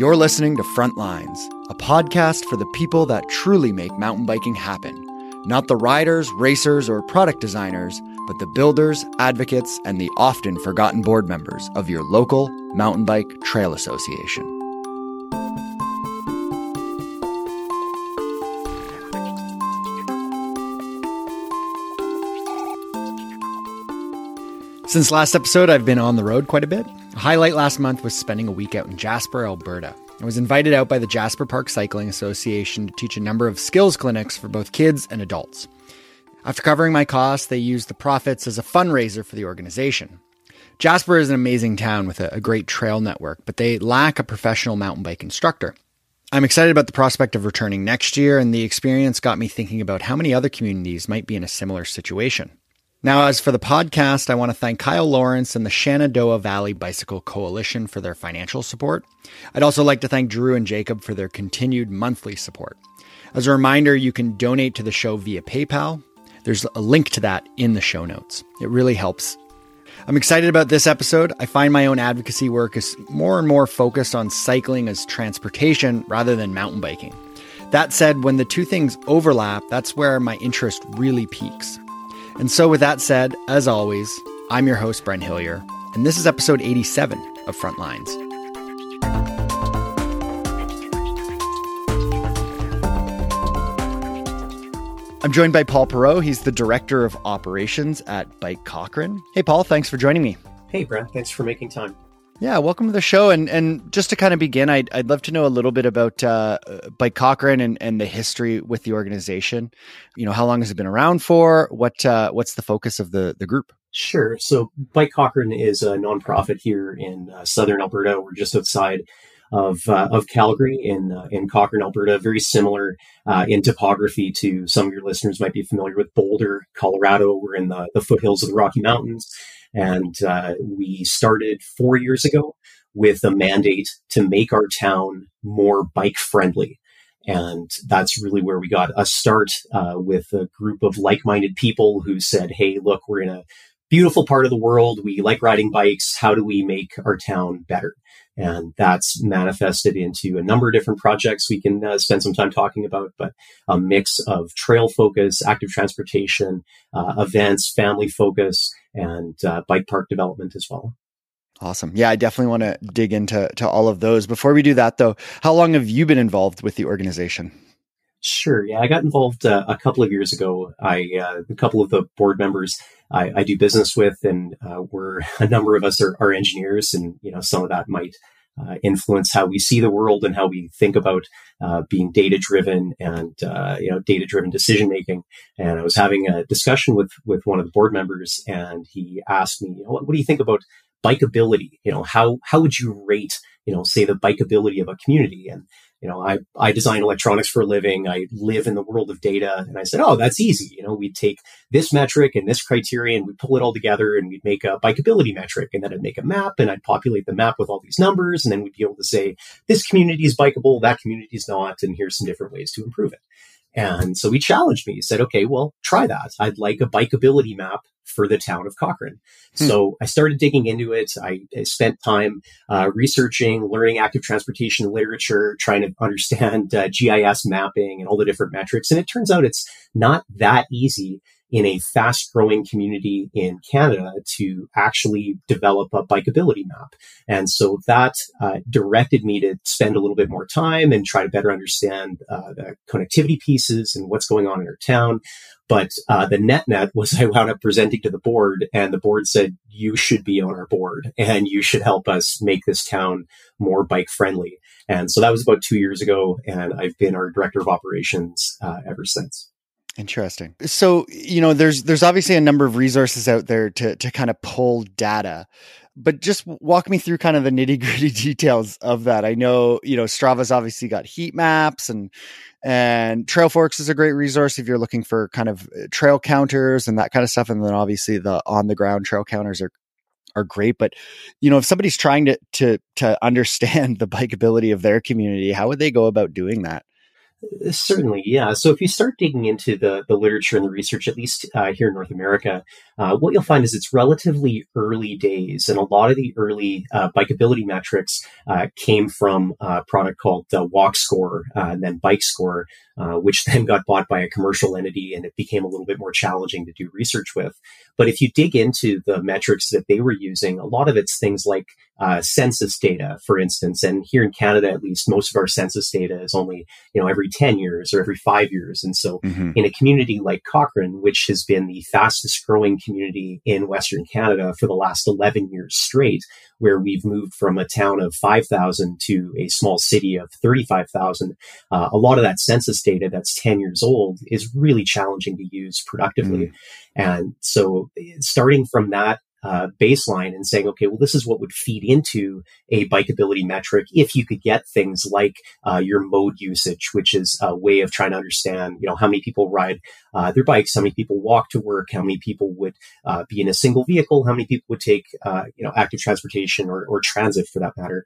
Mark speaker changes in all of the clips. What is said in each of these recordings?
Speaker 1: You're listening to Frontlines, a podcast for the people that truly make mountain biking happen. Not the riders, racers, or product designers, but the builders, advocates, and the often forgotten board members of your local mountain bike trail association. Since last episode, I've been on the road quite a bit. A highlight last month was spending a week out in Jasper, Alberta. I was invited out by the Jasper Park Cycling Association to teach a number of skills clinics for both kids and adults. After covering my costs, they used the profits as a fundraiser for the organization. Jasper is an amazing town with a great trail network, but they lack a professional mountain bike instructor. I'm excited about the prospect of returning next year, and the experience got me thinking about how many other communities might be in a similar situation. Now, as for the podcast, I want to thank Kyle Lawrence and the Shenandoah Valley Bicycle Coalition for their financial support. I'd also like to thank Drew and Jacob for their continued monthly support. As a reminder, you can donate to the show via PayPal. There's a link to that in the show notes. It really helps. I'm excited about this episode. I find my own advocacy work is more and more focused on cycling as transportation rather than mountain biking. That said, when the two things overlap, that's where my interest really peaks. And so, with that said, as always, I'm your host, Brent Hillier, and this is episode 87 of Frontlines. I'm joined by Paul Perreault. He's the Director of Operations at Bike Cochrane. Hey, Paul, thanks for joining me.
Speaker 2: Hey, Brent, thanks for making time.
Speaker 1: Yeah, welcome to the show. And and just to kind of begin, I'd, I'd love to know a little bit about uh, Bike Cochrane and, and the history with the organization. You know, how long has it been around for? What uh, what's the focus of the the group?
Speaker 2: Sure. So Bike Cochrane is a nonprofit here in uh, southern Alberta. We're just outside of uh, of Calgary in uh, in Cochrane, Alberta. Very similar uh, in topography to some of your listeners might be familiar with Boulder, Colorado. We're in the, the foothills of the Rocky Mountains. And uh, we started four years ago with a mandate to make our town more bike friendly. And that's really where we got a start uh, with a group of like minded people who said, Hey, look, we're in a beautiful part of the world. We like riding bikes. How do we make our town better? And that's manifested into a number of different projects we can uh, spend some time talking about, but a mix of trail focus, active transportation, uh, events, family focus, and uh, bike park development as well.
Speaker 1: Awesome. Yeah, I definitely want to dig into to all of those. Before we do that, though, how long have you been involved with the organization?
Speaker 2: Sure. Yeah, I got involved uh, a couple of years ago. I uh, a couple of the board members I, I do business with, and uh, we're a number of us are, are, engineers, and you know some of that might uh, influence how we see the world and how we think about uh, being data driven and uh, you know data driven decision making. And I was having a discussion with with one of the board members, and he asked me, you know, what, what do you think about bikeability? You know, how how would you rate you know say the bikeability of a community? And you know, I, I design electronics for a living. I live in the world of data. And I said, oh, that's easy. You know, we'd take this metric and this criterion, we'd pull it all together and we'd make a bikeability metric. And then I'd make a map and I'd populate the map with all these numbers. And then we'd be able to say, this community is bikeable, that community is not. And here's some different ways to improve it. And so he challenged me. He said, okay, well, try that. I'd like a bikeability map for the town of Cochrane. Hmm. So I started digging into it. I, I spent time uh, researching, learning active transportation literature, trying to understand uh, GIS mapping and all the different metrics. And it turns out it's not that easy in a fast growing community in Canada to actually develop a bikeability map. And so that uh, directed me to spend a little bit more time and try to better understand uh, the connectivity pieces and what's going on in our town. But uh, the net net was I wound up presenting to the board, and the board said, You should be on our board and you should help us make this town more bike friendly. And so that was about two years ago, and I've been our director of operations uh, ever since.
Speaker 1: Interesting. So, you know, there's there's obviously a number of resources out there to to kind of pull data. But just walk me through kind of the nitty-gritty details of that. I know, you know, Strava's obviously got heat maps and and Trailforks is a great resource if you're looking for kind of uh, trail counters and that kind of stuff. And then obviously the on the ground trail counters are are great. But you know, if somebody's trying to to to understand the bikeability of their community, how would they go about doing that?
Speaker 2: Certainly, yeah. So if you start digging into the, the literature and the research, at least uh, here in North America, uh, what you'll find is it's relatively early days, and a lot of the early uh, bikeability metrics uh, came from a product called the Walk Score uh, and then Bike Score, uh, which then got bought by a commercial entity, and it became a little bit more challenging to do research with. But if you dig into the metrics that they were using, a lot of it's things like uh, census data, for instance. And here in Canada, at least, most of our census data is only, you know, every 10 years or every five years. And so mm-hmm. in a community like Cochrane, which has been the fastest growing community in Western Canada for the last 11 years straight, where we've moved from a town of 5,000 to a small city of 35,000, uh, a lot of that census data that's 10 years old is really challenging to use productively. Mm. And so starting from that uh, baseline and saying, okay, well, this is what would feed into a bikeability metric if you could get things like uh, your mode usage, which is a way of trying to understand, you know, how many people ride uh, their bikes, how many people walk to work, how many people would uh, be in a single vehicle, how many people would take, uh, you know, active transportation or, or transit for that matter.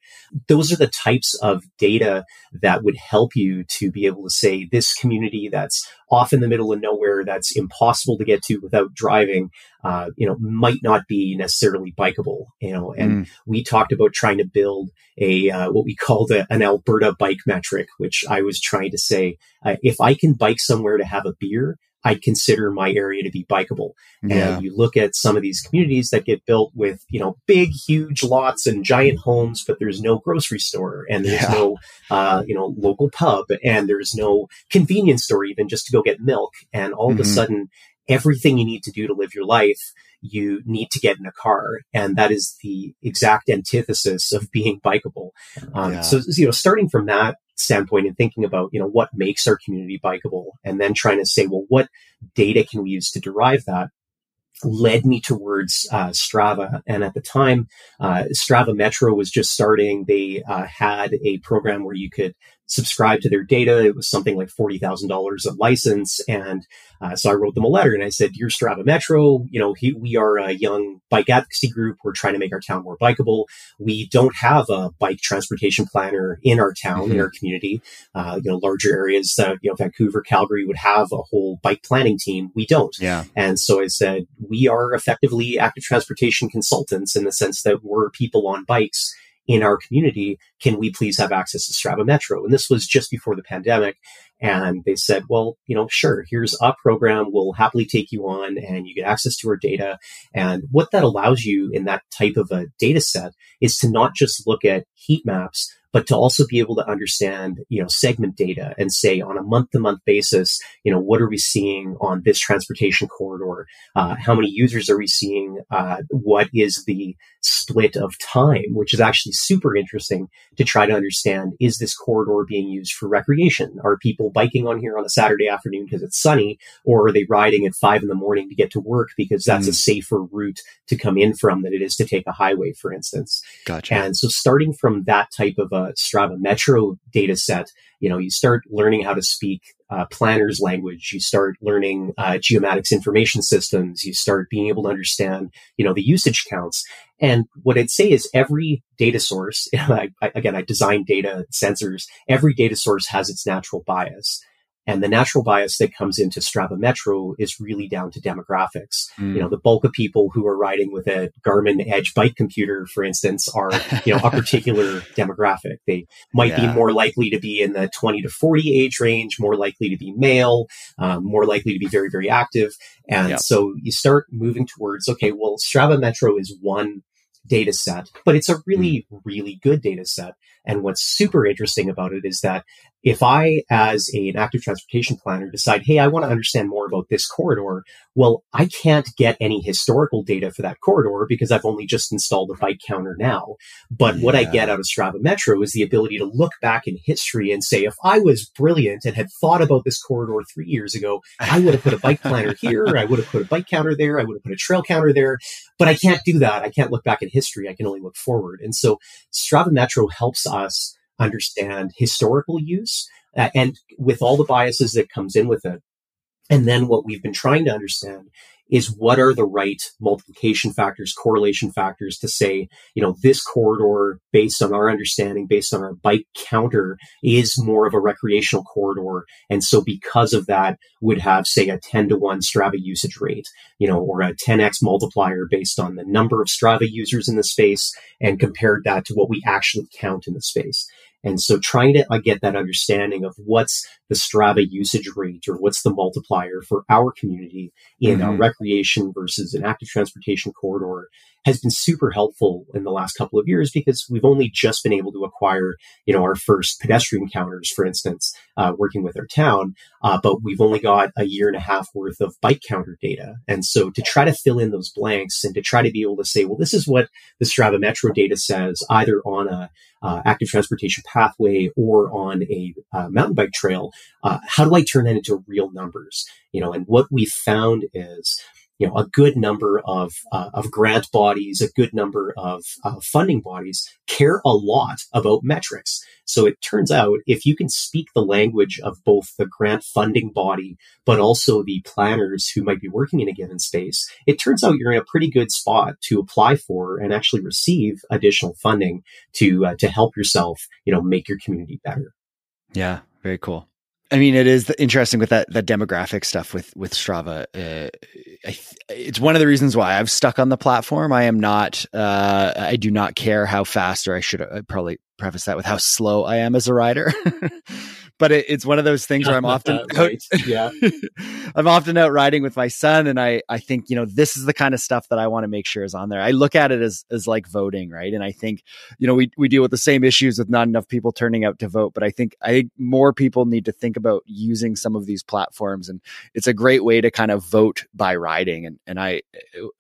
Speaker 2: Those are the types of data that would help you to be able to say this community that's off in the middle of nowhere, that's impossible to get to without driving, uh, you know, might not be necessarily bikeable, you know, and mm. we talked about trying to build a, uh, what we called a, an Alberta bike metric, which I was trying to say, uh, if I can bike somewhere to have a beer, I'd consider my area to be bikeable. Yeah. And you look at some of these communities that get built with, you know, big, huge lots and giant homes, but there's no grocery store and there's yeah. no, uh, you know, local pub and there's no convenience store even just to go get milk. And all mm-hmm. of a mm-hmm. sudden, everything you need to do to live your life, you need to get in a car. And that is the exact antithesis of being bikeable. Um, yeah. So, you know, starting from that standpoint and thinking about, you know, what makes our community bikeable and then trying to say, well, what data can we use to derive that? led me towards uh, Strava. And at the time, uh, Strava Metro was just starting. They uh, had a program where you could subscribe to their data. It was something like $40,000 a license. And uh, so I wrote them a letter and I said, Dear Strava Metro, you know, he, we are a young bike advocacy group. We're trying to make our town more bikeable. We don't have a bike transportation planner in our town, mm-hmm. in our community. Uh, you know, larger areas, uh, you know, Vancouver, Calgary would have a whole bike planning team. We don't.
Speaker 1: Yeah.
Speaker 2: And so I said, we are effectively active transportation consultants in the sense that we're people on bikes in our community, can we please have access to Strava Metro? And this was just before the pandemic. And they said, well, you know, sure, here's a program. We'll happily take you on and you get access to our data. And what that allows you in that type of a data set is to not just look at heat maps, but to also be able to understand, you know, segment data and say on a month to month basis, you know, what are we seeing on this transportation corridor? Uh, how many users are we seeing? Uh, what is the split of time, which is actually super interesting to try to understand. Is this corridor being used for recreation? Are people biking on here on a Saturday afternoon because it's sunny or are they riding at five in the morning to get to work because that's mm. a safer route to come in from than it is to take a highway, for instance?
Speaker 1: Gotcha.
Speaker 2: And so starting from that type of a Strava Metro data set, you know, you start learning how to speak uh, planner's language. You start learning uh, geomatics information systems. You start being able to understand, you know, the usage counts. And what I'd say is every data source, I, again, I design data sensors. Every data source has its natural bias. And the natural bias that comes into Strava Metro is really down to demographics. Mm. You know, the bulk of people who are riding with a Garmin Edge bike computer, for instance, are, you know, a particular demographic. They might yeah. be more likely to be in the 20 to 40 age range, more likely to be male, um, more likely to be very, very active. And yep. so you start moving towards, okay, well, Strava Metro is one data set, but it's a really, mm. really good data set. And what's super interesting about it is that if I, as a, an active transportation planner, decide, hey, I want to understand more about this corridor, well, I can't get any historical data for that corridor because I've only just installed the bike counter now. But yeah. what I get out of Strava Metro is the ability to look back in history and say, if I was brilliant and had thought about this corridor three years ago, I would have put a bike planner here, I would have put a bike counter there, I would have put a trail counter there. But I can't do that. I can't look back in history. I can only look forward. And so Strava Metro helps us understand historical use uh, and with all the biases that comes in with it. And then what we've been trying to understand is what are the right multiplication factors, correlation factors to say, you know, this corridor, based on our understanding, based on our bike counter, is more of a recreational corridor. And so because of that, would have, say, a 10 to 1 Strava usage rate, you know, or a 10x multiplier based on the number of Strava users in the space and compared that to what we actually count in the space. And so trying to get that understanding of what's the Strava usage rate or what's the multiplier for our community in mm-hmm. a recreation versus an active transportation corridor has been super helpful in the last couple of years because we've only just been able to acquire, you know, our first pedestrian counters, for instance, uh, working with our town. Uh, but we've only got a year and a half worth of bike counter data. And so to try to fill in those blanks and to try to be able to say, well, this is what the Strava Metro data says, either on a uh, active transportation pathway or on a uh, mountain bike trail. Uh, how do I turn that into real numbers? You know, and what we found is you know, a good number of, uh, of grant bodies, a good number of uh, funding bodies care a lot about metrics. So it turns out if you can speak the language of both the grant funding body, but also the planners who might be working in a given space, it turns out you're in a pretty good spot to apply for and actually receive additional funding to, uh, to help yourself, you know, make your community better.
Speaker 1: Yeah, very cool. I mean, it is interesting with that that demographic stuff with with Strava. Uh, it's one of the reasons why I've stuck on the platform. I am not. Uh, I do not care how fast, or I should uh, probably preface that with how slow I am as a rider. but it, it's one of those things where I'm often
Speaker 2: right. yeah
Speaker 1: I'm often out riding with my son and I I think you know this is the kind of stuff that I want to make sure is on there. I look at it as as like voting, right? And I think you know we we deal with the same issues with not enough people turning out to vote, but I think I think more people need to think about using some of these platforms and it's a great way to kind of vote by riding and and I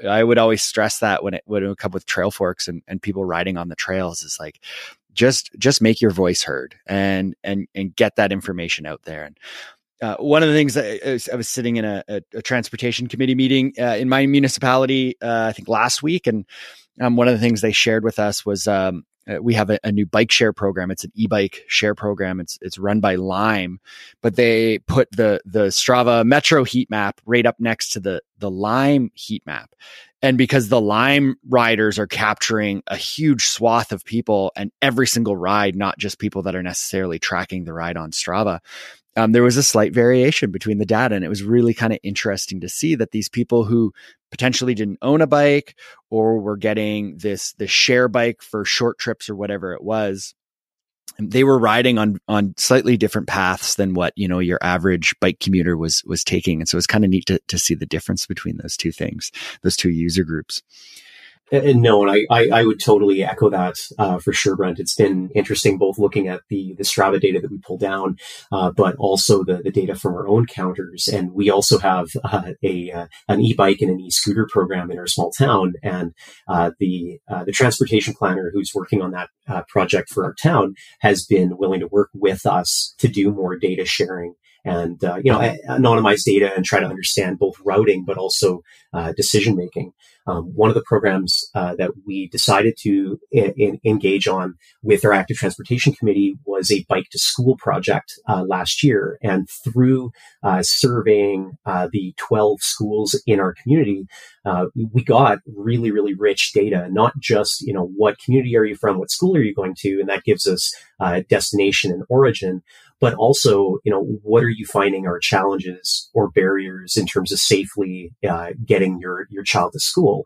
Speaker 1: I would always stress that when it when it would come with Trailforks and and people riding on the trails is like just just make your voice heard and and and get that information out there. And uh, one of the things that I was sitting in a, a, a transportation committee meeting uh, in my municipality, uh, I think last week, and um, one of the things they shared with us was um, uh, we have a, a, new bike share program. It's an e-bike share program. It's it's run by Lime, but they put the the Strava Metro heat map right up next to the the Lime heat map, and because the Lime riders are capturing a huge swath of people and every single ride, not just people that are necessarily tracking the ride on Strava, um, there was a slight variation between the data. And it was really kind of interesting to see that these people who potentially didn't own a bike or were getting this, this share bike for short trips or whatever it was, they were riding on on slightly different paths than what you know your average bike commuter was was taking and so it's kind of neat to, to see the difference between those two things those two user groups
Speaker 2: and no, and I, I, I, would totally echo that uh, for sure, Brent. It's been interesting both looking at the the Strava data that we pull down, uh, but also the, the data from our own counters. And we also have uh, a uh, an e-bike and an e-scooter program in our small town. And uh, the uh, the transportation planner who's working on that project for our town has been willing to work with us to do more data sharing and uh, you know anonymize data and try to understand both routing but also uh, decision making. Um, one of the programs uh, that we decided to in, engage on with our active transportation committee was a bike to school project uh, last year, and through uh, surveying uh, the 12 schools in our community, we got really really rich data. Not just you know what community are you from, what school are you going to, and that gives us destination and origin, but also, you know, what are you finding are challenges or barriers in terms of safely uh, getting your your child to school?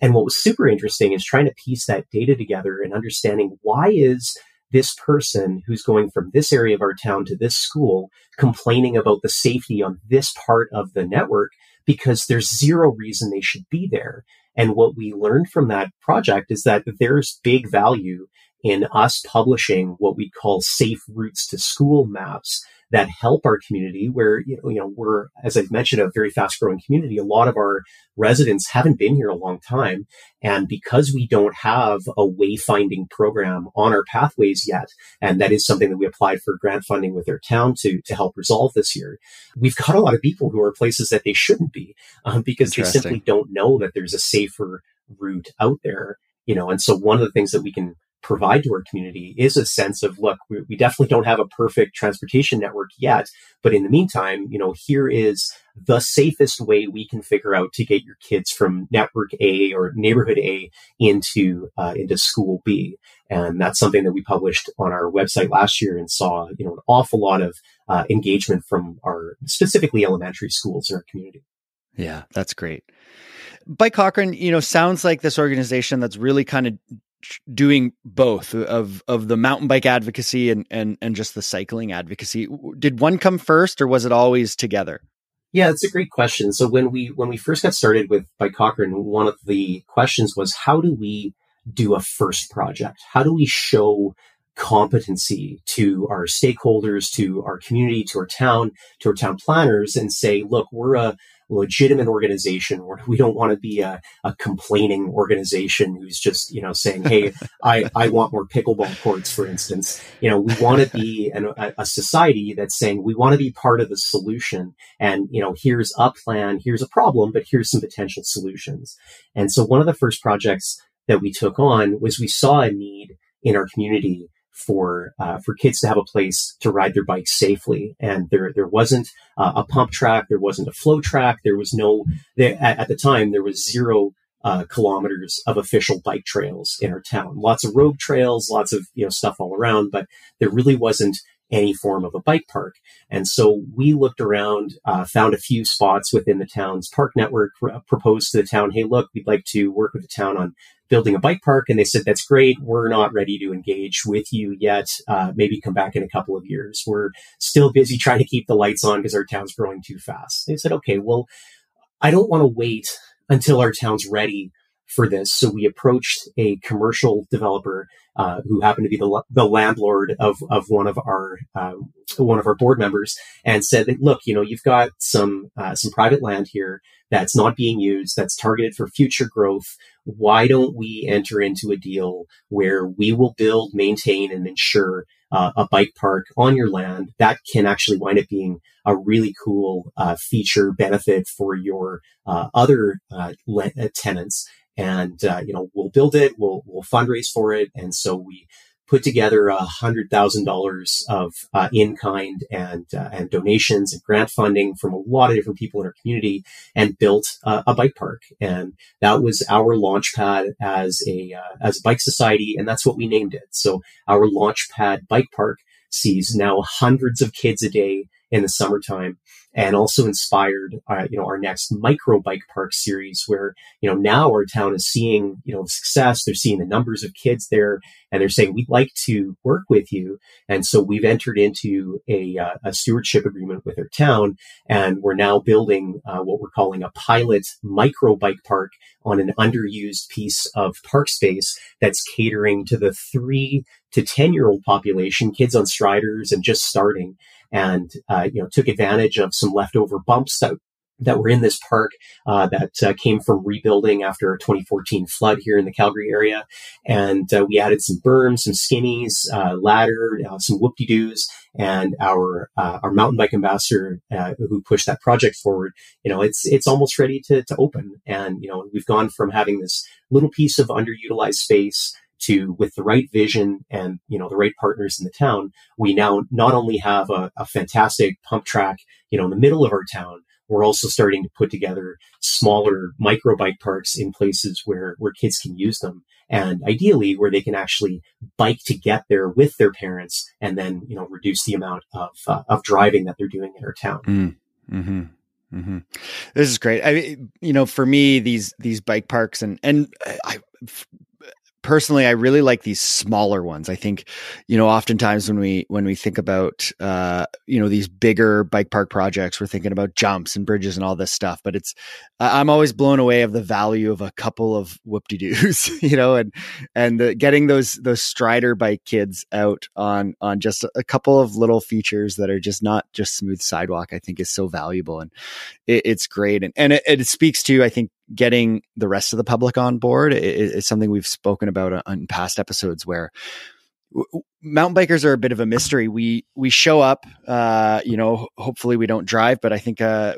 Speaker 2: And what was super interesting is trying to piece that data together and understanding why is this person who's going from this area of our town to this school complaining about the safety on this part of the network because there's zero reason they should be there. And what we learned from that project is that there's big value in us publishing what we call safe routes to school maps that help our community where you know, you know we're as i've mentioned a very fast growing community. A lot of our residents haven't been here a long time. And because we don't have a wayfinding program on our pathways yet and that is something that we applied for grant funding with our town to to help resolve this year we've got a lot of people who are places that they shouldn't be um, because they simply don't know that there's a safer route out there you know. And so one of the things that we can provide to our community is a sense of look we, we, definitely don't have a perfect transportation network yet but in the meantime you know here is the safest way we can figure out to get your kids from network a or neighborhood a into uh, into school b. And that's something that we published on our website last year and saw you know an awful lot of uh, engagement from our specifically elementary schools in our community.
Speaker 1: Yeah that's great. Bike Cochrane, you know, sounds like this organization that's really kind of doing both of of the mountain bike advocacy and and and just the cycling advocacy. Did one come first or was it always together?
Speaker 2: Yeah it's a great question. So when we when we first got started with bike cochrane one of the questions was how do we do a first project? How do we show competency to our stakeholders to our community to our town to our town planners and say look we're a legitimate organization where we don't want to be a, a complaining organization who's just, you know, saying, Hey, I, I want more pickleball courts, for instance. You know, we want to be an, a, a society that's saying we want to be part of the solution. And, you know, here's a plan, here's a problem, but here's some potential solutions. And so one of the first projects that we took on was we saw a need in our community for uh, for kids to have a place to ride their bikes safely. And there there wasn't uh, a pump track, there wasn't a flow track, there was no there, at, at, the time there was zero uh, kilometers of official bike trails in our town. Lots of rogue trails, lots of you know stuff all around, but there really wasn't any form of a bike park. And so we looked around, uh, found a few spots within the town's park network, proposed to the town, hey, look, we'd like to work with the town on building a bike park. And they said, that's great. We're not ready to engage with you yet. Uh, maybe come back in a couple of years. We're still busy trying to keep the lights on because our town's growing too fast. They said, okay, well, I don't want to wait until our town's ready for this. So we approached a commercial developer uh, who happened to be the, the landlord of, of one of our uh, one of our board members, and said that look, you know, you've got some uh, some private land here that's not being used, that's targeted for future growth. Why don't we enter into a deal where we will build, maintain, and ensure uh, a bike park on your land that can actually wind up being a really cool uh, feature benefit for your uh, other uh, le- uh, tenants and uh, you know we'll build it we'll we'll fundraise for it. And so we put together a hundred thousand dollars of uh, in kind and uh, and donations and grant funding from a lot of different people in our community and built uh, a bike park. And that was our launch pad as a uh, as a bike society and that's what we named it. So our launch pad bike park sees now hundreds of kids a day in the summertime and also inspired, uh, you know, our next micro bike park series where, you know, now our town is seeing, you know, success. They're seeing the numbers of kids there and they're saying, we'd like to work with you. And so we've entered into a, uh, a stewardship agreement with our town and we're now building uh, what we're calling a pilot micro bike park on an underused piece of park space that's catering to the three to 10 year old population, kids on striders and just starting and uh, you know took advantage of some leftover bumps that that were in this park uh, that uh, came from rebuilding after a 2014 flood here in the Calgary area. And uh, we added some berms, some skinnies, uh, ladder, uh, some whoop-de-doos, and our uh, our mountain bike ambassador who pushed that project forward. You know, it's it's almost ready to to open. And you know, we've gone from having this little piece of underutilized space to with the right vision and you know the right partners in the town we now not only have a, a fantastic pump track you know in the middle of our town we're also starting to put together smaller micro bike parks in places where where kids can use them and ideally where they can actually bike to get there with their parents and then you know reduce the amount of uh, of driving that they're doing in our town
Speaker 1: mm, mm-hmm. Mm-hmm. This is great. I, you know, for me, these these bike parks and and I, personally i really like these smaller ones. I think you know oftentimes when we when we think about uh you know these bigger bike park projects we're thinking about jumps and bridges and all this stuff but it's i'm always blown away of the value of a couple of whoop-de-doos you know and and the, getting those those strider bike kids out on on just a couple of little features that are just not just smooth sidewalk i think is so valuable and it, it's great. And and it, it speaks to i think getting the rest of the public on board is, is something we've spoken about on past episodes where mountain bikers are a bit of a mystery. We we show up, uh, you know. Hopefully, we don't drive, but I think uh,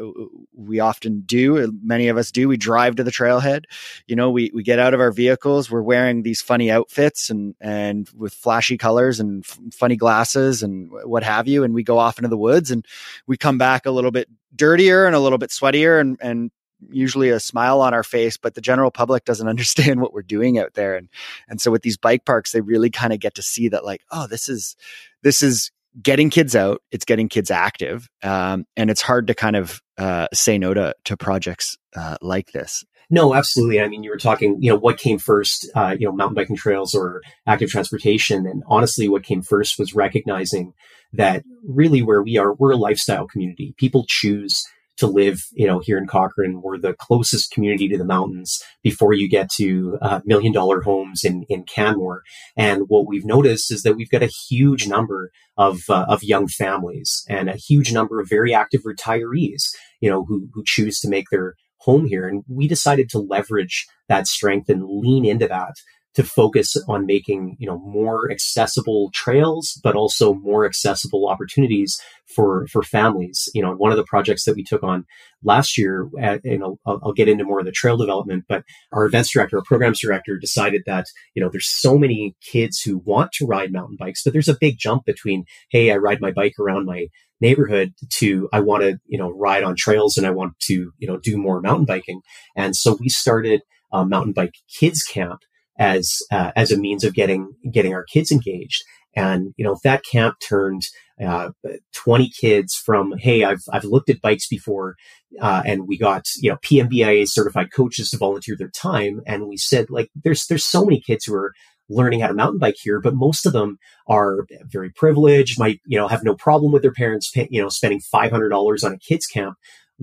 Speaker 1: we often do. Many of us do. We drive to the trailhead. You know, we we get out of our vehicles. We're wearing these funny outfits and and with flashy colors and f- funny glasses and what have you. And we go off into the woods and we come back a little bit dirtier and a little bit sweatier and and usually a smile on our face, but the general public doesn't understand what we're doing out there. And, and so with these bike parks, they really kind of get to see that like, oh, this is, this is getting kids out. It's getting kids active. Um, and it's hard to kind of, uh, say no to, to projects, uh, like this.
Speaker 2: No, absolutely. I mean, you were talking, you know, what came first, uh, you know, mountain biking trails or active transportation. And honestly, what came first was recognizing that really where we are, we're a lifestyle community. People choose to live, you know, here in Cochrane. We're the closest community to the mountains before you get to uh, million dollar homes in, in Canmore. And what we've noticed is that we've got a huge number of, uh, of young families and a huge number of very active retirees, you know, who, who choose to make their home here. And we decided to leverage that strength and lean into that to focus on making you know more accessible trails but also more accessible opportunities for for families. You know one of the projects that we took on last year at, you know I'll, I'll, get into more of the trail development but our events director our programs director decided that you know there's so many kids who want to ride mountain bikes but there's a big jump between hey i ride my bike around my neighborhood to I want to you know ride on trails and I want to you know do more mountain biking. And so we started a mountain bike kids camp as uh, as a means of getting getting our kids engaged. And you know that camp turned uh, 20 kids from hey I've I've looked at bikes before, uh, and we got you know PMBIA certified coaches to volunteer their time, and we said like there's there's so many kids who are learning how to mountain bike here, but most of them are very privileged, might you know have no problem with their parents pay, you know spending five hundred dollars on a kids camp.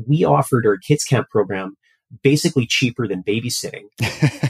Speaker 2: We offered our kids camp program basically cheaper than babysitting.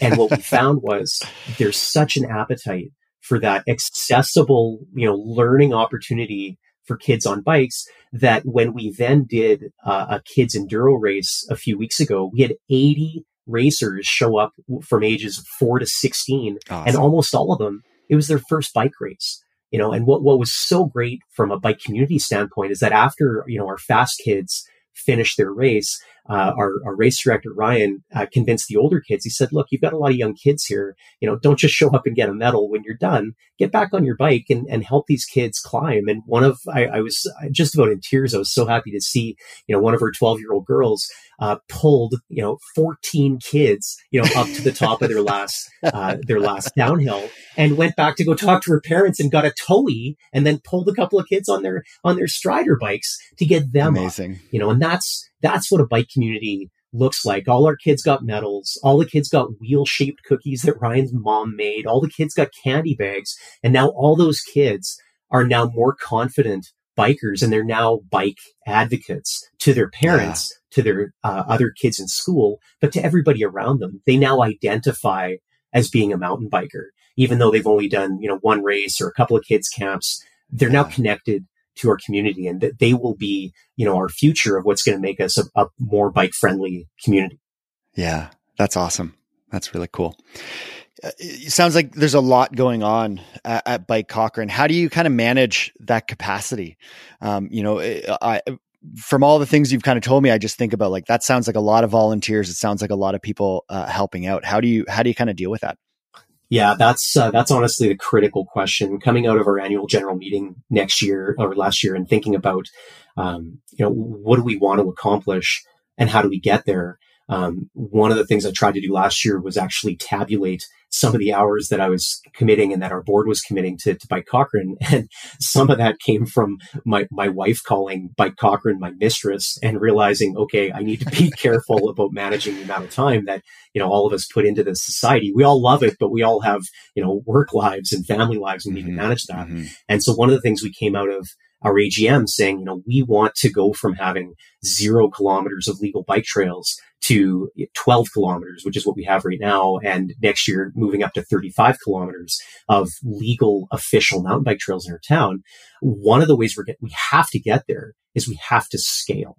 Speaker 2: and what we found was there's such an appetite for that accessible, you know, learning opportunity for kids on bikes that when we then did uh, a kids enduro race a few weeks ago, we had 80 racers show up from ages four to 16 awesome. and almost all of them, it was their first bike race. You know, and what, what was so great from a bike community standpoint is that after, you know, our fast kids finished their race, uh, our, our, race director Ryan uh, convinced the older kids. He said, "Look, you've got a lot of young kids here. You know, don't just show up and get a medal when you're done. Get back on your bike and, and help these kids climb." And one of I, I was just about in tears. I was so happy to see you know one of her 12 year old girls uh, pulled you know 14 kids you know up to the top of their last uh, their last downhill and went back to go talk to her parents and got a towie and then pulled a couple of kids on their on their strider bikes to get them
Speaker 1: amazing.
Speaker 2: Up, you know, and that's that's what a bike community looks like. All our kids got medals. All the kids got wheel shaped cookies that Ryan's mom made. All the kids got candy bags. And now all those kids are now more confident bikers and they're now bike advocates to their parents, yeah. to their uh, other kids in school, but to everybody around them. They now identify as being a mountain biker, even though they've only done, you know, one race or a couple of kids camps. They're yeah. now connected to our community and that they will be, you know, our future of what's going to make us a, a more bike friendly community.
Speaker 1: Yeah, that's awesome. That's really cool. Uh, it sounds like there's a lot going on at, at Bike Cochrane. How do you kind of manage that capacity? Um, you know, I, from all the things you've kind of told me, I just think about like that sounds like a lot of volunteers. It sounds like a lot of people uh, helping out. How do you how do you kind of deal with that?
Speaker 2: Yeah, that's uh, that's honestly the critical question coming out of our annual general meeting next year or last year, and thinking about, um, you know, what do we want to accomplish and how do we get there. Um, one of the things I tried to do last year was actually tabulate some of the hours that I was committing and that our board was committing to, to Bike Cochrane. And some of that came from my, my wife calling Bike Cochrane my mistress and realizing, okay, I need to be careful about managing the amount of time that, you know, all of us put into this society. We all love it, but we all have, you know, work lives and family lives and we mm-hmm. need to manage that. Mm-hmm. And so one of the things we came out of our AGM saying, you know, we want to go from having zero kilometers of legal bike trails to 12 kilometers, which is what we have right now. And next year, moving up to 35 kilometers of legal official mountain bike trails in our town. One of the ways we're get, we have to get there is we have to scale.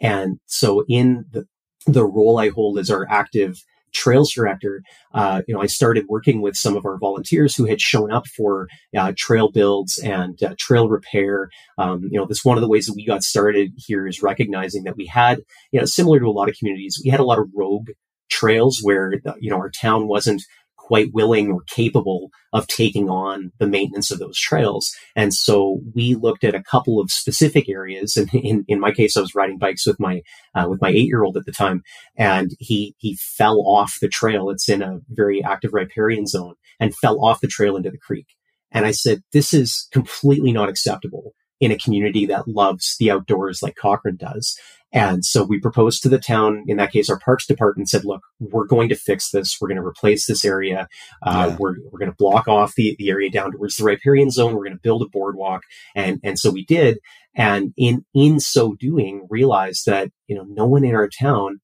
Speaker 2: And so in the, the role I hold as our active trails director, uh, you know, I started working with some of our volunteers who had shown up for uh, trail builds and uh, trail repair. Um, you know, this one of the ways that we got started here is recognizing that we had, you know, similar to a lot of communities, we had a lot of rogue trails where you know our town wasn't quite willing or capable of taking on the maintenance of those trails. And so we looked at a couple of specific areas. And in, in my case, I was riding bikes with my, uh, with my eight year old at the time and he, he fell off the trail. It's in a very active riparian zone and fell off the trail into the creek. And I said, this is completely not acceptable in a community that loves the outdoors like Cochrane does. And so we proposed to the town, in that case, our parks department said, look, we're going to fix this. We're going to replace this area. Uh, yeah. We're, we're going to block off the, the area down towards the riparian zone. We're going to build a boardwalk. And, and so we did. And in, in so doing, realized that, you know, no one in our town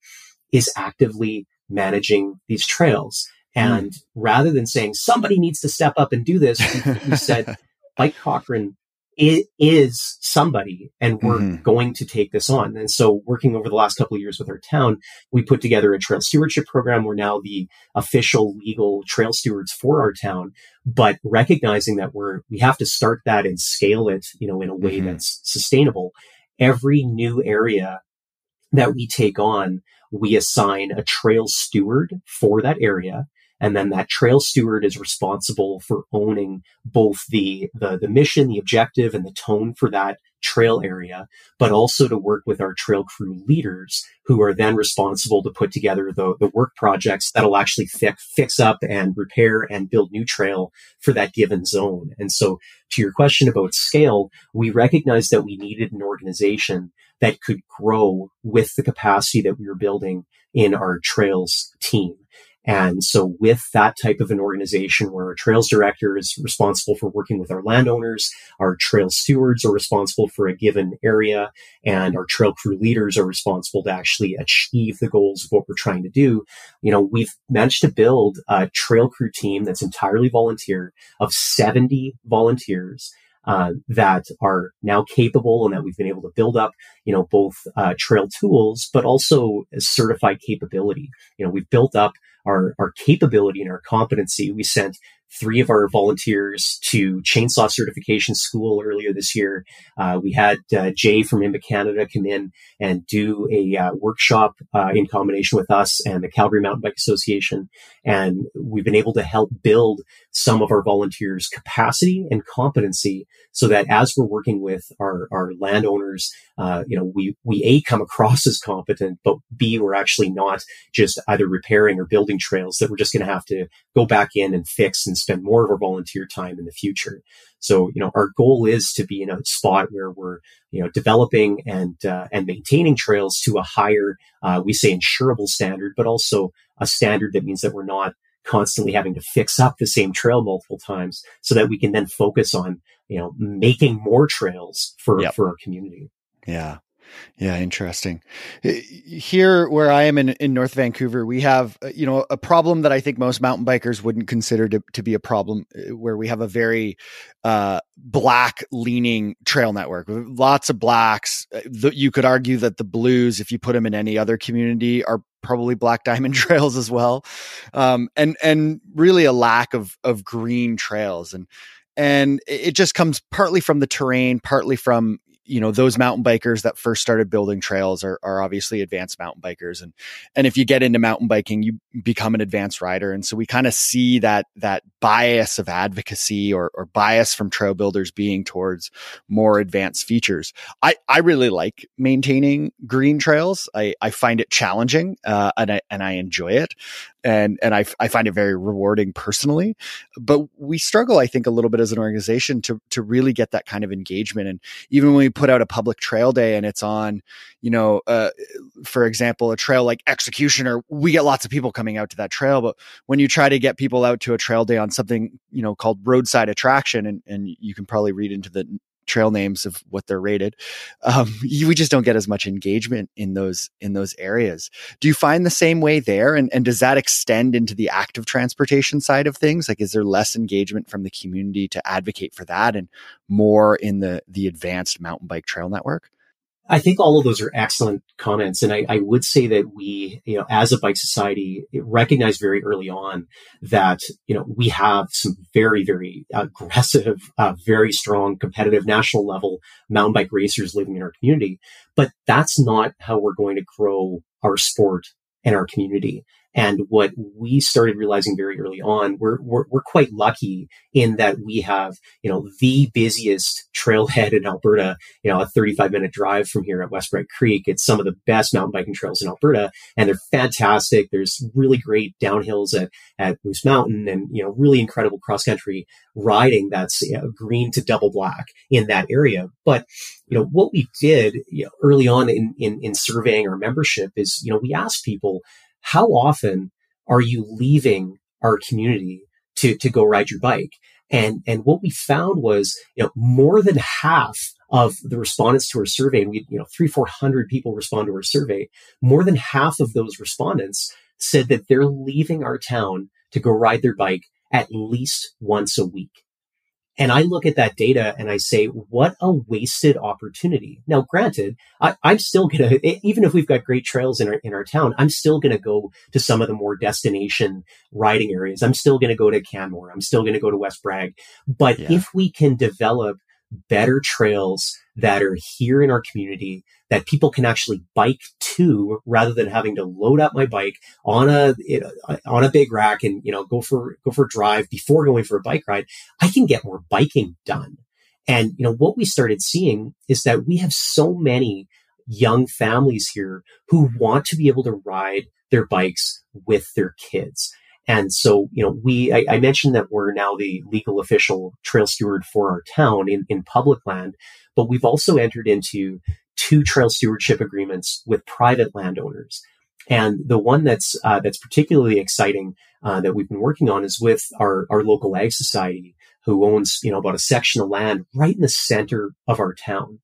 Speaker 2: is actively managing these trails. Hmm. And mm. rather than saying somebody needs to step up and do this, we, we said, Bike Cochrane it is somebody and we're mm-hmm. going to take this on. And so working over the last couple of years with our town, we put together a trail stewardship program. We're now the official legal trail stewards for our town, but recognizing that we're, we have to start that and scale it, you know, in a way mm-hmm. that's sustainable. Every new area that we take on, we assign a trail steward for that area and then that trail steward is responsible for owning both the, the, the mission, the objective, and the tone for that trail area, but also to work with our trail crew leaders who are then responsible to put together the, the work projects that'll actually fix, fix up and repair and build new trail for that given zone. And so to your question about scale, we recognized that we needed an organization that could grow with the capacity that we were building in our trails team. And so with that type of an organization where our trails director is responsible for working with our landowners, our trail stewards are responsible for a given area, and our trail crew leaders are responsible to actually achieve the goals of what we're trying to do. You know, we've managed to build a trail crew team that's entirely volunteer of 70 volunteers uh, that are now capable and that we've been able to build up, you know, both uh, trail tools, but also certified capability. You know, we've built up our, our capability and our competency. We sent three of our volunteers to chainsaw certification school earlier this year. Uh, we had uh, Jay from IMBA Canada come in and do a uh, workshop uh, in combination with us and the Calgary Mountain Bike Association. And we've been able to help build some of our volunteers' capacity and competency so that as we're working with our, our landowners, uh, you know, we, we A, come across as competent, but B, we're actually not just either repairing or building trails that we're just going to have to go back in and fix and spend more of our volunteer time in the future. So, you know, our goal is to be in a spot where we're, you know, developing and, uh, and maintaining trails to a higher, uh, we say insurable standard, but also a standard that means that we're not constantly having to fix up the same trail multiple times so that we can then focus on, you know, making more trails for, yep. for our community.
Speaker 1: Yeah. Yeah, interesting. Here, where I am in, in North Vancouver, we have uh, you know a problem that I think most mountain bikers wouldn't consider to, to be a problem, uh, where we have a very uh, black leaning trail network, lots of blacks. Uh, you could argue that the blues, if you put them in any other community, are probably black diamond trails as well, um, and and really a lack of of green trails and and it just comes partly from the terrain, partly from you know those mountain bikers that first started building trails are, are obviously advanced mountain bikers. And and if you get into mountain biking you become an advanced rider. And so we kind of see that that bias of advocacy or, or bias from trail builders being towards more advanced features. I i really like maintaining green trails. I i find it challenging uh, and i and i enjoy it and and I, I find it very rewarding personally. But we struggle, I think, a little bit as an organization to to really get that kind of engagement. And even when we put out a public trail day and it's on, you know, uh, for example, a trail like Executioner, we get lots of people coming out to that trail. But when you try to get people out to a trail day on something, you know, called roadside attraction, and and you can probably read into the trail names of what they're rated. Um, we just don't get as much engagement in those in those areas. Do you find the same way there? And and does that extend into the active transportation side of things? Like, is there less engagement from the community to advocate for that, and more in the the advanced mountain bike trail network?
Speaker 2: I think all of those are excellent comments. And I, I, would say that we, you know, as a bike society, recognize very early on that, you know, we have some very, very aggressive, uh, very strong competitive national level mountain bike racers living in our community. But that's not how we're going to grow our sport and our community. And what we started realizing very early on, we're, we're, we're, quite lucky in that we have, you know, the busiest trailhead in Alberta, you know, a 35 minute drive from here at West Bragg Creek. It's some of the best mountain biking trails in Alberta and they're fantastic. There's really great downhills at, at Moose Mountain and, you know, really incredible cross country riding that's you know, green to double black in that area. But, you know, what we did you know, early on in, in, in surveying our membership is, you know, we asked people, how often are you leaving our community to, to go ride your bike? And, and what we found was, you know, more than half of the respondents to our survey, we, you know, three, 400 people respond to our survey, more than half of those respondents said that they're leaving our town to go ride their bike at least once a week. And I look at that data and I say, what a wasted opportunity. Now, granted, I, am still going to, even if we've got great trails in our, in our town, I'm still going to go to some of the more destination riding areas. I'm still going to go to Canmore. I'm still going to go to West Bragg. But yeah. if we can develop better trails that are here in our community that people can actually bike to rather than having to load up my bike on a you know, on a big rack and you know go for go for a drive before going for a bike ride. I can get more biking done. And you know what we started seeing is that we have so many young families here who want to be able to ride their bikes with their kids. And so, you know, we, I, I, mentioned that we're now the legal official trail steward for our town in, in public land, but we've also entered into two trail stewardship agreements with private landowners. And the one that's, uh, that's particularly exciting, uh, that we've been working on is with our, our local ag society who owns, you know, about a section of land right in the center of our town.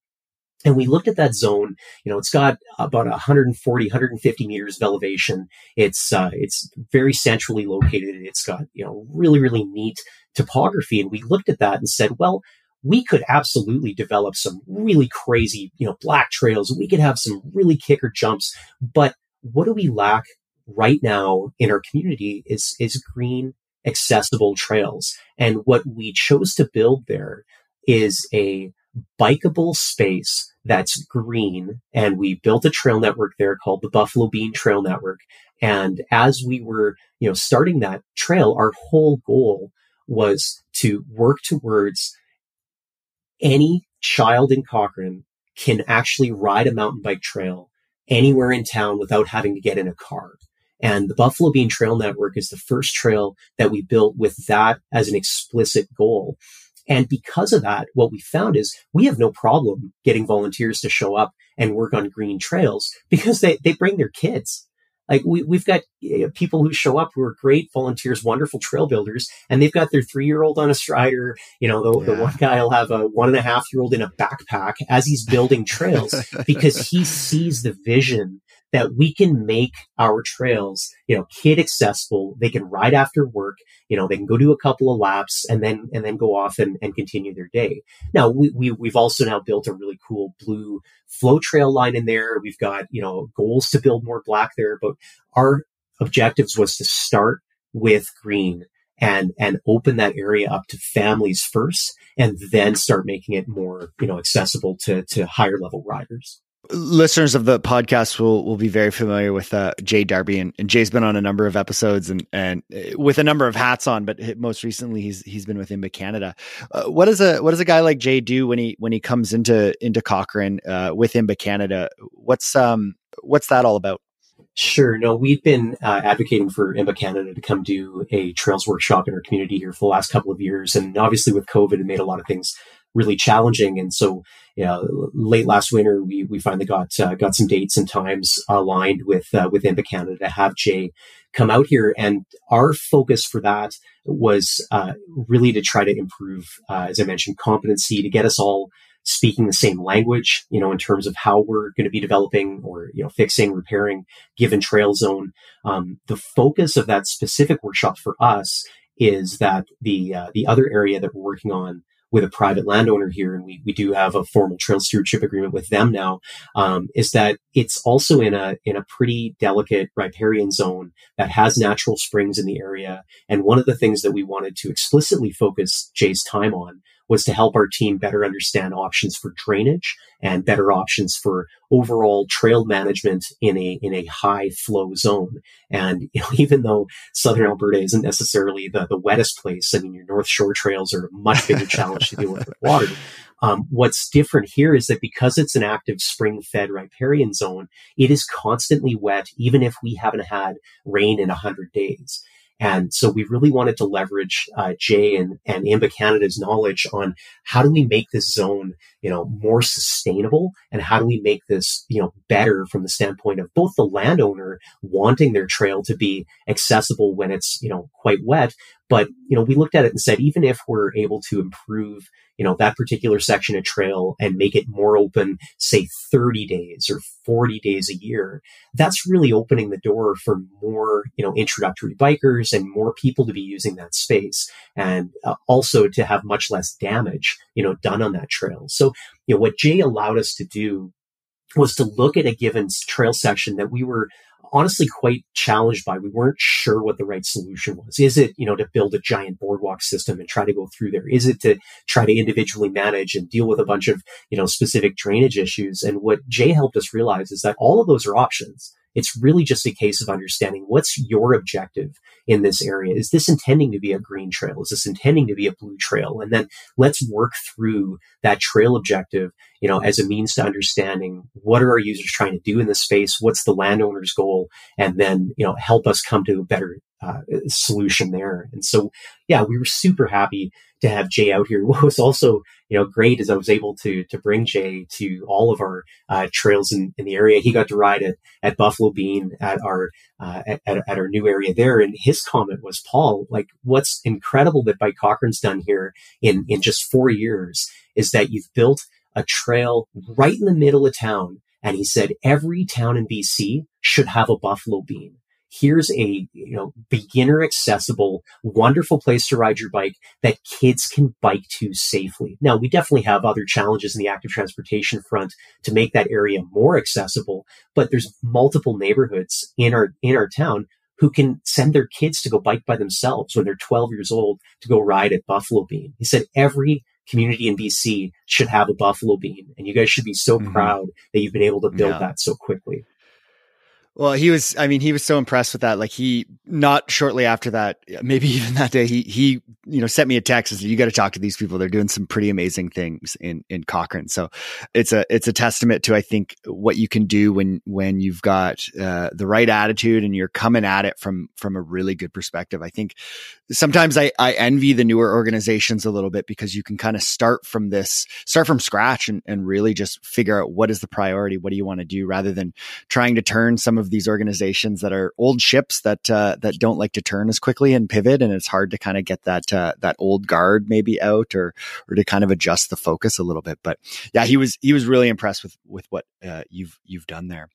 Speaker 2: And we looked at that zone. You know, it's got about 140, 150 meters of elevation. It's uh, it's very centrally located. It's got you know really really neat topography. And we looked at that and said, well, we could absolutely develop some really crazy you know black trails. We could have some really kicker jumps. But what do we lack right now in our community is is green accessible trails. And what we chose to build there is a bikeable space that's green. And we built a trail network there called the Buffalo Bean Trail Network. And as we were, you know, starting that trail, our whole goal was to work towards any child in Cochrane can actually ride a mountain bike trail anywhere in town without having to get in a car. And the Buffalo Bean Trail Network is the first trail that we built with that as an explicit goal. And because of that, what we found is we have no problem getting volunteers to show up and work on green trails because they, they bring their kids. Like we, we've got eh, people who show up who are great volunteers, wonderful trail builders, and they've got their three year old on a strider. You know, the, yeah. the one guy will have a one and a half year old in a backpack as he's building trails because he sees the vision that we can make our trails, you know, kid accessible. They can ride after work, you know, they can go do a couple of laps and then, and then go off and, and continue their day. Now we, we, we've also now built a really cool blue flow trail line in there. We've got, you know, goals to build more black there, but our objectives was to start with green and and open that area up to families first and then start making it more you know accessible to to higher level riders
Speaker 1: listeners of the podcast will will be very familiar with uh, Jay Darby, and, and, Jay's been on a number of episodes and and uh, with a number of hats on. But most recently, he's he's been with IMBA Canada. Uh, what does a what does a guy like Jay do when he when he comes into into Cochrane uh, with IMBA Canada? What's um what's that all about?
Speaker 2: Sure. No, we've been uh, advocating for IMBA Canada to come do a trails workshop in our community here for the last couple of years, and obviously with COVID, it made a lot of things really challenging. And so, you know, late last winter, we, we finally got, uh, got some dates and times aligned with, uh, with IMBA Canada to have Jay come out here. And our focus for that was, uh, really to try to improve, uh, as I mentioned, competency to get us all speaking the same language, you know, in terms of how we're going to be developing or, you know, fixing, repairing given trail zone. Um, the focus of that specific workshop for us is that the, uh, the other area that we're working on with a private landowner here, and we, we do have a formal trail stewardship agreement with them now, um, is that it's also in a in a pretty delicate riparian zone that has natural springs in the area. And one of the things that we wanted to explicitly focus Jay's time on was to help our team better understand options for drainage and better options for overall trail management in a in a high flow zone. And you know, even though southern Alberta isn't necessarily the, the wettest place, I mean your North Shore trails are a much bigger challenge to deal with with water. Um, what's different here is that because it's an active spring fed riparian zone, it is constantly wet, even if we haven't had rain in 100 days. And so we really wanted to leverage uh, Jay and, and IMBA Canada's knowledge on how do we make this zone, you know, more sustainable and how do we make this, you know, better from the standpoint of both the landowner wanting their trail to be accessible when it's, you know, quite wet. But, you know, we looked at it and said, even if we're able to improve you know, that particular section of trail and make it more open, say 30 days or 40 days a year, that's really opening the door for more, you know, introductory bikers and more people to be using that space and uh, also to have much less damage, you know, done on that trail. So, you know, what Jay allowed us to do was to look at a given trail section that we were honestly quite challenged by. We weren't sure what the right solution was. Is it, you know, to build a giant boardwalk system and try to go through there? Is it to try to individually manage and deal with a bunch of, you know, specific drainage issues? And what Jay helped us realize is that all of those are options. It's really just a case of understanding what's your objective in this area. Is this intending to be a green trail? Is this intending to be a blue trail? And then let's work through that trail objective, you know, as a means to understanding what are our users trying to do in this space? What's the landowner's goal? And then, you know, help us come to a better uh, solution there. And so, yeah, we were super happy to have Jay out here. What was also, you know, great is I was able to to bring Jay to all of our uh, trails in, in the area. He got to ride at, at Buffalo Bean at our uh, at, at our new area there, and his comment was, "Paul, like what's incredible that Bike Cochrane's done here in in just four years is that you've built a trail right in the middle of town." And he said every town in BC should have a Buffalo Bean here's a you know beginner accessible wonderful place to ride your bike that kids can bike to safely now we definitely have other challenges in the active transportation front to make that area more accessible but there's multiple neighborhoods in our in our town who can send their kids to go bike by themselves when they're 12 years old to go ride at Buffalo Bean. He said every community in BC should have a Buffalo Bean, and you guys should be so mm-hmm. proud that you've been able to build yeah. that so quickly.
Speaker 1: Well, he was, I mean, he was so impressed with that. Like he, not shortly after that, maybe even that day, he, he, you know, sent me a text and said, you got to talk to these people. They're doing some pretty amazing things in, in Cochrane. So it's a, it's a testament to, I think, what you can do when, when you've got, uh, the right attitude and you're coming at it from, from a really good perspective. I think sometimes I, I envy the newer organizations a little bit because you can kind of start from this, start from scratch and, and really just figure out what is the priority? What do you want to do rather than trying to turn some of of these organizations that are old ships that uh, that don't like to turn as quickly and pivot, and it's hard to kind of get that uh, that old guard maybe out or or to kind of adjust the focus a little bit. But yeah, he was he was really impressed with with what uh, you've you've done there.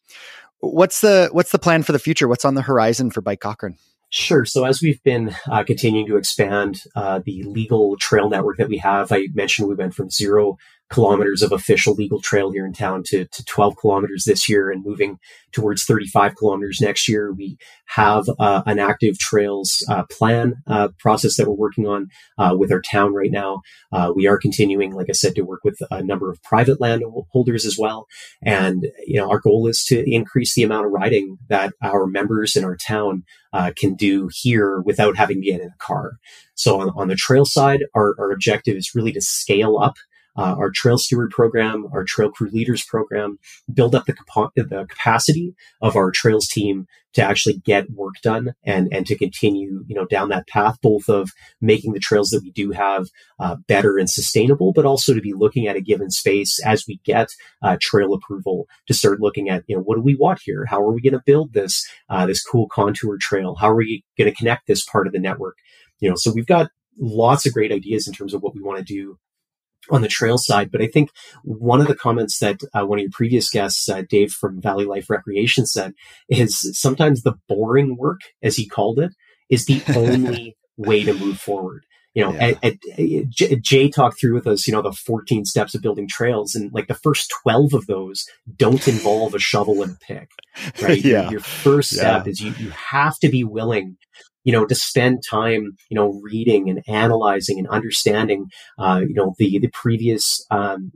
Speaker 1: What's the what's the plan for the future? What's on the horizon for Bike Cochrane?
Speaker 2: Sure. So as we've been uh, continuing to expand uh, the legal trail network that we have, I mentioned we went from zero kilometers of official legal trail here in town to, to 12 kilometers this year and moving towards 35 kilometers next year. We have uh, an active trails uh, plan uh, process that we're working on uh, with our town right now. Uh, we are continuing, like I said, to work with a number of private landholders as well. And, you know, our goal is to increase the amount of riding that our members in our town uh, can do here without having to get in a car. So on, on the trail side, our, our objective is really to scale up uh, our trail steward program, our trail crew leaders program, build up the, the capacity of our trails team to actually get work done and, and to continue, you know, down that path, both of making the trails that we do have uh, better and sustainable, but also to be looking at a given space as we get uh, trail approval to start looking at, you know, what do we want here? How are we going to build this, uh, this cool contour trail? How are we going to connect this part of the network? You know, so we've got lots of great ideas in terms of what we want to do on the trail side. But I think one of the comments that uh, one of your previous guests, uh, Dave from Valley Life Recreation, said is sometimes the boring work, as he called it, is the only way to move forward. You know, yeah. and, and Jay talked through with us, you know, the 14 steps of building trails, and like the first 12 of those don't involve a shovel and a pick, right? yeah. Your, your first step yeah. is you you have to be willing you know, to spend time, you know, reading and analyzing and understanding, uh, you know, the the previous um,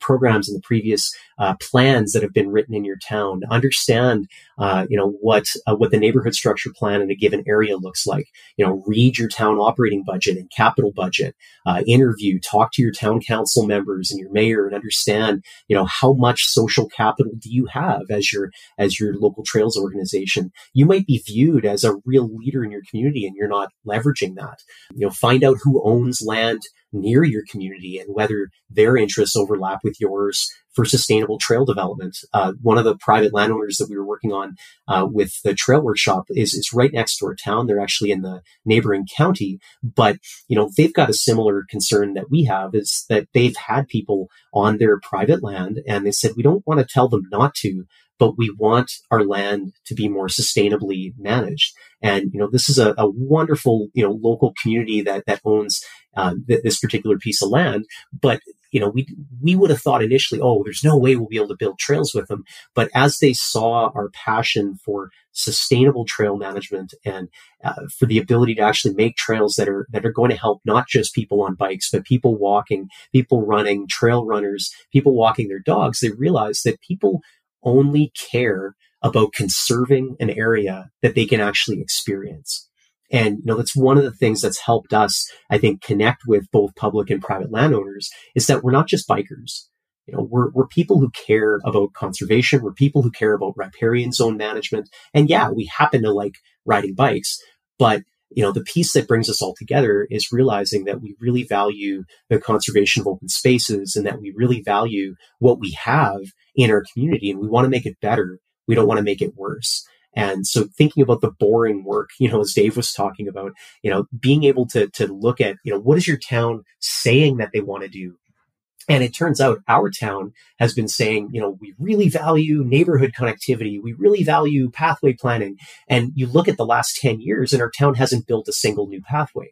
Speaker 2: programs and the previous uh, plans that have been written in your town. Understand, uh, you know, what uh, what the neighborhood structure plan in a given area looks like. You know, read your town operating budget and capital budget. Uh, interview, talk to your town council members and your mayor, and understand, you know, how much social capital do you have as your as your local trails organization. You might be viewed as a real leader in your community and you're not leveraging that. You know, find out who owns land near your community and whether their interests overlap with yours for sustainable trail development. Uh, one of the private landowners that we were working on uh, with the trail workshop is, is right next to our town. They're actually in the neighboring county, but you know they've got a similar concern that we have is that they've had people on their private land and they said we don't want to tell them not to, but we want our land to be more sustainably managed. And, you know, this is a, a wonderful, you know, local community that, that owns uh, th- this particular piece of land. But, you know, we, we would have thought initially, oh, there's no way we'll be able to build trails with them. But as they saw our passion for sustainable trail management and uh, for the ability to actually make trails that are that are going to help not just people on bikes but people walking people running trail runners people walking their dogs they realized that people only care about conserving an area that they can actually experience. And, you know, that's one of the things that's helped us, I think, connect with both public and private landowners is that we're not just bikers. You know, we're, we're people who care about conservation. We're people who care about riparian zone management. And yeah, we happen to like riding bikes, but you know, the piece that brings us all together is realizing that we really value the conservation of open spaces and that we really value what we have in our community and we want to make it better. We don't want to make it worse. And so thinking about the boring work, you know, as Dave was talking about, you know, being able to, to look at, you know, what is your town saying that they want to do? And it turns out our town has been saying, you know, we really value neighborhood connectivity. We really value pathway planning. And you look at the last 10 years and our town hasn't built a single new pathway.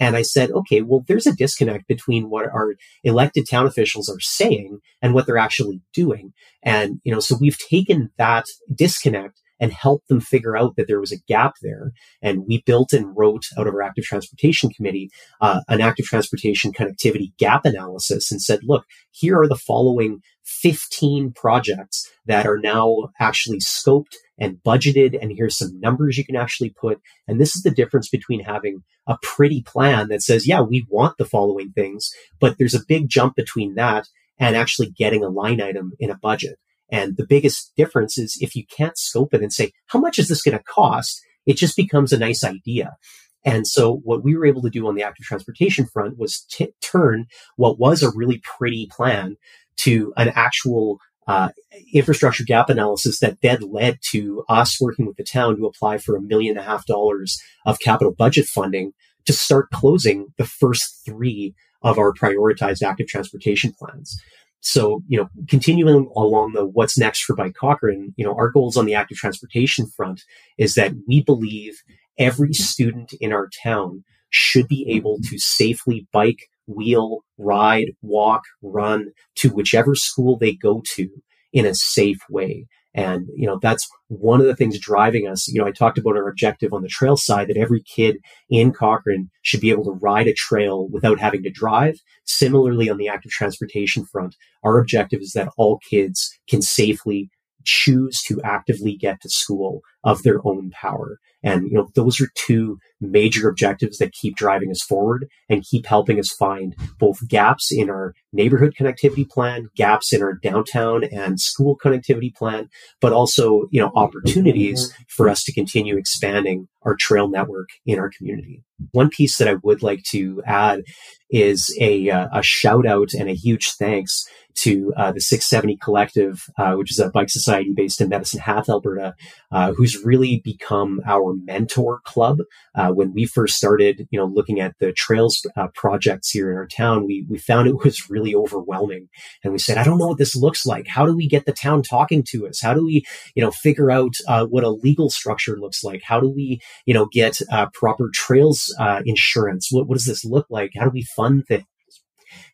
Speaker 2: And I said, okay, well, there's a disconnect between what our elected town officials are saying and what they're actually doing. And, you know, so we've taken that disconnect and help them figure out that there was a gap there. And we built and wrote out of our active transportation committee uh, an active transportation connectivity gap analysis and said, look, here are the following 15 projects that are now actually scoped and budgeted. And here's some numbers you can actually put. And this is the difference between having a pretty plan that says, yeah, we want the following things, but there's a big jump between that and actually getting a line item in a budget. And the biggest difference is if you can't scope it and say, how much is this going to cost? It just becomes a nice idea. And so what we were able to do on the active transportation front was t- turn what was a really pretty plan to an actual uh, infrastructure gap analysis that then led to us working with the town to apply for a million and a half dollars of capital budget funding to start closing the first three of our prioritized active transportation plans. So, you know, continuing along the what's next for Bike Cochrane, you know, our goals on the active transportation front is that we believe every student in our town should be able to safely bike, wheel, ride, walk, run to whichever school they go to in a safe way. And, you know, that's one of the things driving us. You know, I talked about our objective on the trail side that every kid in Cochrane should be able to ride a trail without having to drive. Similarly, on the active transportation front, our objective is that all kids can safely choose to actively get to school of their own power. And, you know, those are two major objectives that keep driving us forward and keep helping us find both gaps in our neighborhood connectivity plan, gaps in our downtown and school connectivity plan, but also, you know, opportunities for us to continue expanding our trail network in our community. One piece that I would like to add is a, uh, a shout out and a huge thanks to uh, the 670 Collective, uh, which is a bike society based in Medicine Hat, Alberta, uh, who's really become our mentor club. Uh, when we first started, you know, looking at the trails uh, projects here in our town, we we found it was really overwhelming, and we said, I don't know what this looks like. How do we get the town talking to us? How do we, you know, figure out uh, what a legal structure looks like? How do we, you know, get proper trails insurance? What what does this look like? How do we fund things?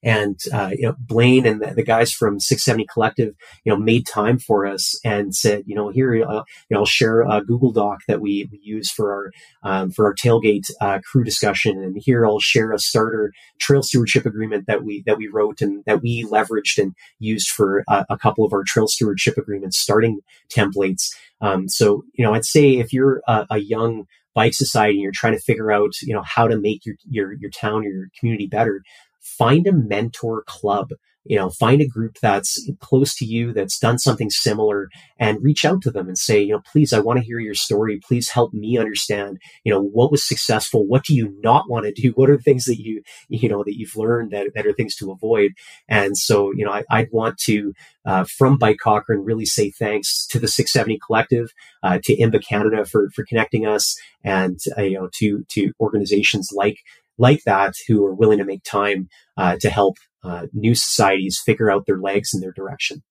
Speaker 2: And uh, you know, Blaine and the, the, guys from 670 Collective, you know, made time for us and said, you know, here, uh, you know, I'll share a Google Doc that we, we use for our um, for our tailgate uh, crew discussion, and here I'll share a starter trail stewardship agreement that we that we wrote and that we leveraged and used for uh, a couple of our trail stewardship agreements starting templates. Um, so, you know, I'd say if you're a, a young bike society and you're trying to figure out, you know, how to make your your your town or your community better, find a mentor club you know find a group that's close to you that's done something similar and reach out to them and say you know please i want to hear your story. Please help me understand you know what was successful. What do you not want to do? What are things that you you know that you've learned that, that are things to avoid? And so you know I, i'd want to uh, from Bike Cochrane, really say thanks to the 670 Collective, uh, to IMBA Canada for for connecting us, and uh, you know to to organizations like like that who are willing to make time uh, to help uh, new societies figure out their legs and their direction.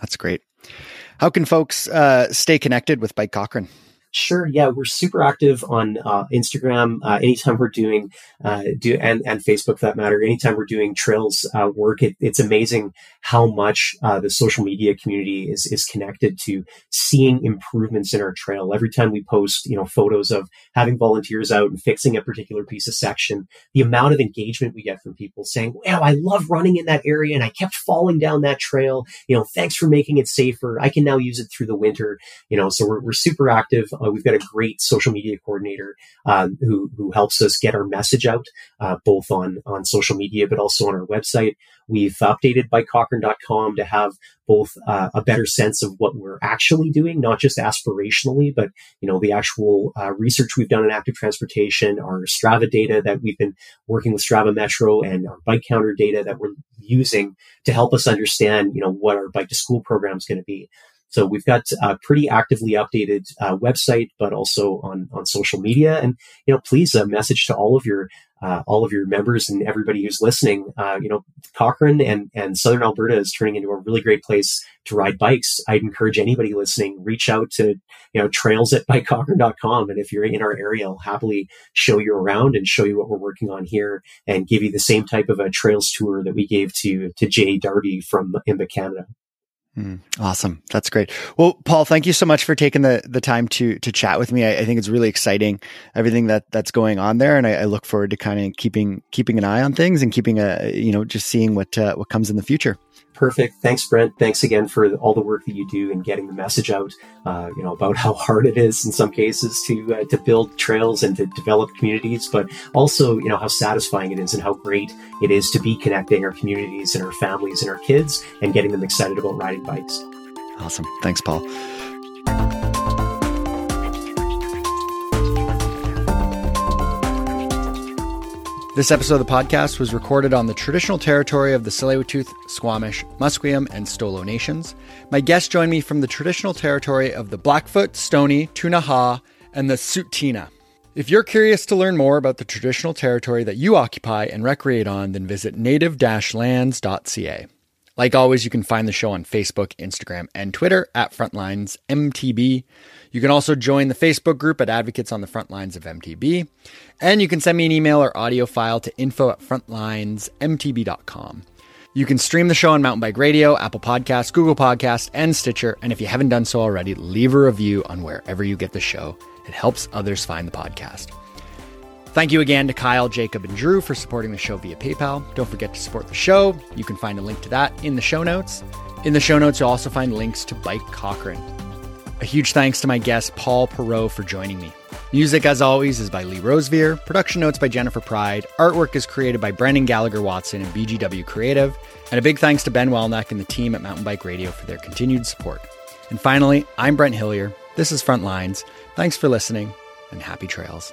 Speaker 1: That's great. How can folks uh, stay connected with Bike Cochrane?
Speaker 2: Sure. Yeah, we're super active on uh, Instagram. Uh, anytime we're doing uh, do and and Facebook for that matter. Anytime we're doing trails uh, work, it, it's amazing how much uh, the social media community is is connected to seeing improvements in our trail. Every time we post, you know, photos of having volunteers out and fixing a particular piece of section, the amount of engagement we get from people saying, "Wow, I love running in that area, and I kept falling down that trail. You know, thanks for making it safer. I can now use it through the winter. You know, so we're we're super active." Uh, we've got a great social media coordinator um, who who helps us get our message out uh, both on on social media but also on our website. We've updated bikecochrane.com to have both uh, a better sense of what we're actually doing, not just aspirationally, but you know the actual uh, research we've done in active transportation, our Strava data that we've been working with Strava Metro, and our bike counter data that we're using to help us understand, you know, what our bike to school program is going to be. So we've got a pretty actively updated uh, website, but also on on social media. And you know, please a uh, message to all of your uh, all of your members and everybody who's listening. Uh, you know, Cochrane and and Southern Alberta is turning into a really great place to ride bikes. I'd encourage anybody listening reach out to you know trails at bikecochrane.com, and if you're in our area, I'll happily show you around and show you what we're working on here, and give you the same type of a trails tour that we gave to to Jay Darby from IMBA Canada.
Speaker 1: Mm, awesome. That's great. Well, Paul, thank you so much for taking the, the time to, to chat with me. I, I think it's really exciting, everything that that's going on there. And I, I look forward to kind of keeping, keeping an eye on things and keeping a, you know, just seeing what, uh, what comes in the future.
Speaker 2: Perfect. Thanks, Brent. Thanks again for all the work that you do in getting the message out. Uh, you know about how hard it is in some cases to uh, to build trails and to develop communities, but also you know how satisfying it is and how great it is to be connecting our communities and our families and our kids and getting them excited about riding bikes.
Speaker 1: Awesome. Thanks, Paul. This episode of the podcast was recorded on the traditional territory of the tsleil Squamish, Musqueam, and Stolo nations. My guests joined me from the traditional territory of the Blackfoot, Stoney, Ktunaxa, and the Tsuut'ina. If you're curious to learn more about the traditional territory that you occupy and recreate on, then visit native-lands.ca. Like always, you can find the show on Facebook, Instagram, and Twitter at Frontlines MTB. You can also join the Facebook group at Advocates on the Front Lines of MTB. And you can send me an email or audio file to info at frontlinesmtb.com. You can stream the show on Mountain Bike Radio, Apple Podcasts, Google Podcasts, and Stitcher. And if you haven't done so already, leave a review on wherever you get the show. It helps others find the podcast. Thank you again to Kyle, Jacob, and Drew for supporting the show via PayPal. Don't forget to support the show. You can find a link to that in the show notes. In the show notes, you'll also find links to Bike Cochrane. A huge thanks to my guest, Paul Perot, for joining me. Music, as always, is by Lee Rosevere. Production notes by Jennifer Pride. Artwork is created by Brendan Gallagher Watson and BGW Creative. And a big thanks to Ben Welnak and the team at Mountain Bike Radio for their continued support. And finally, I'm Brent Hillier. This is Frontlines. Thanks for listening, and happy trails.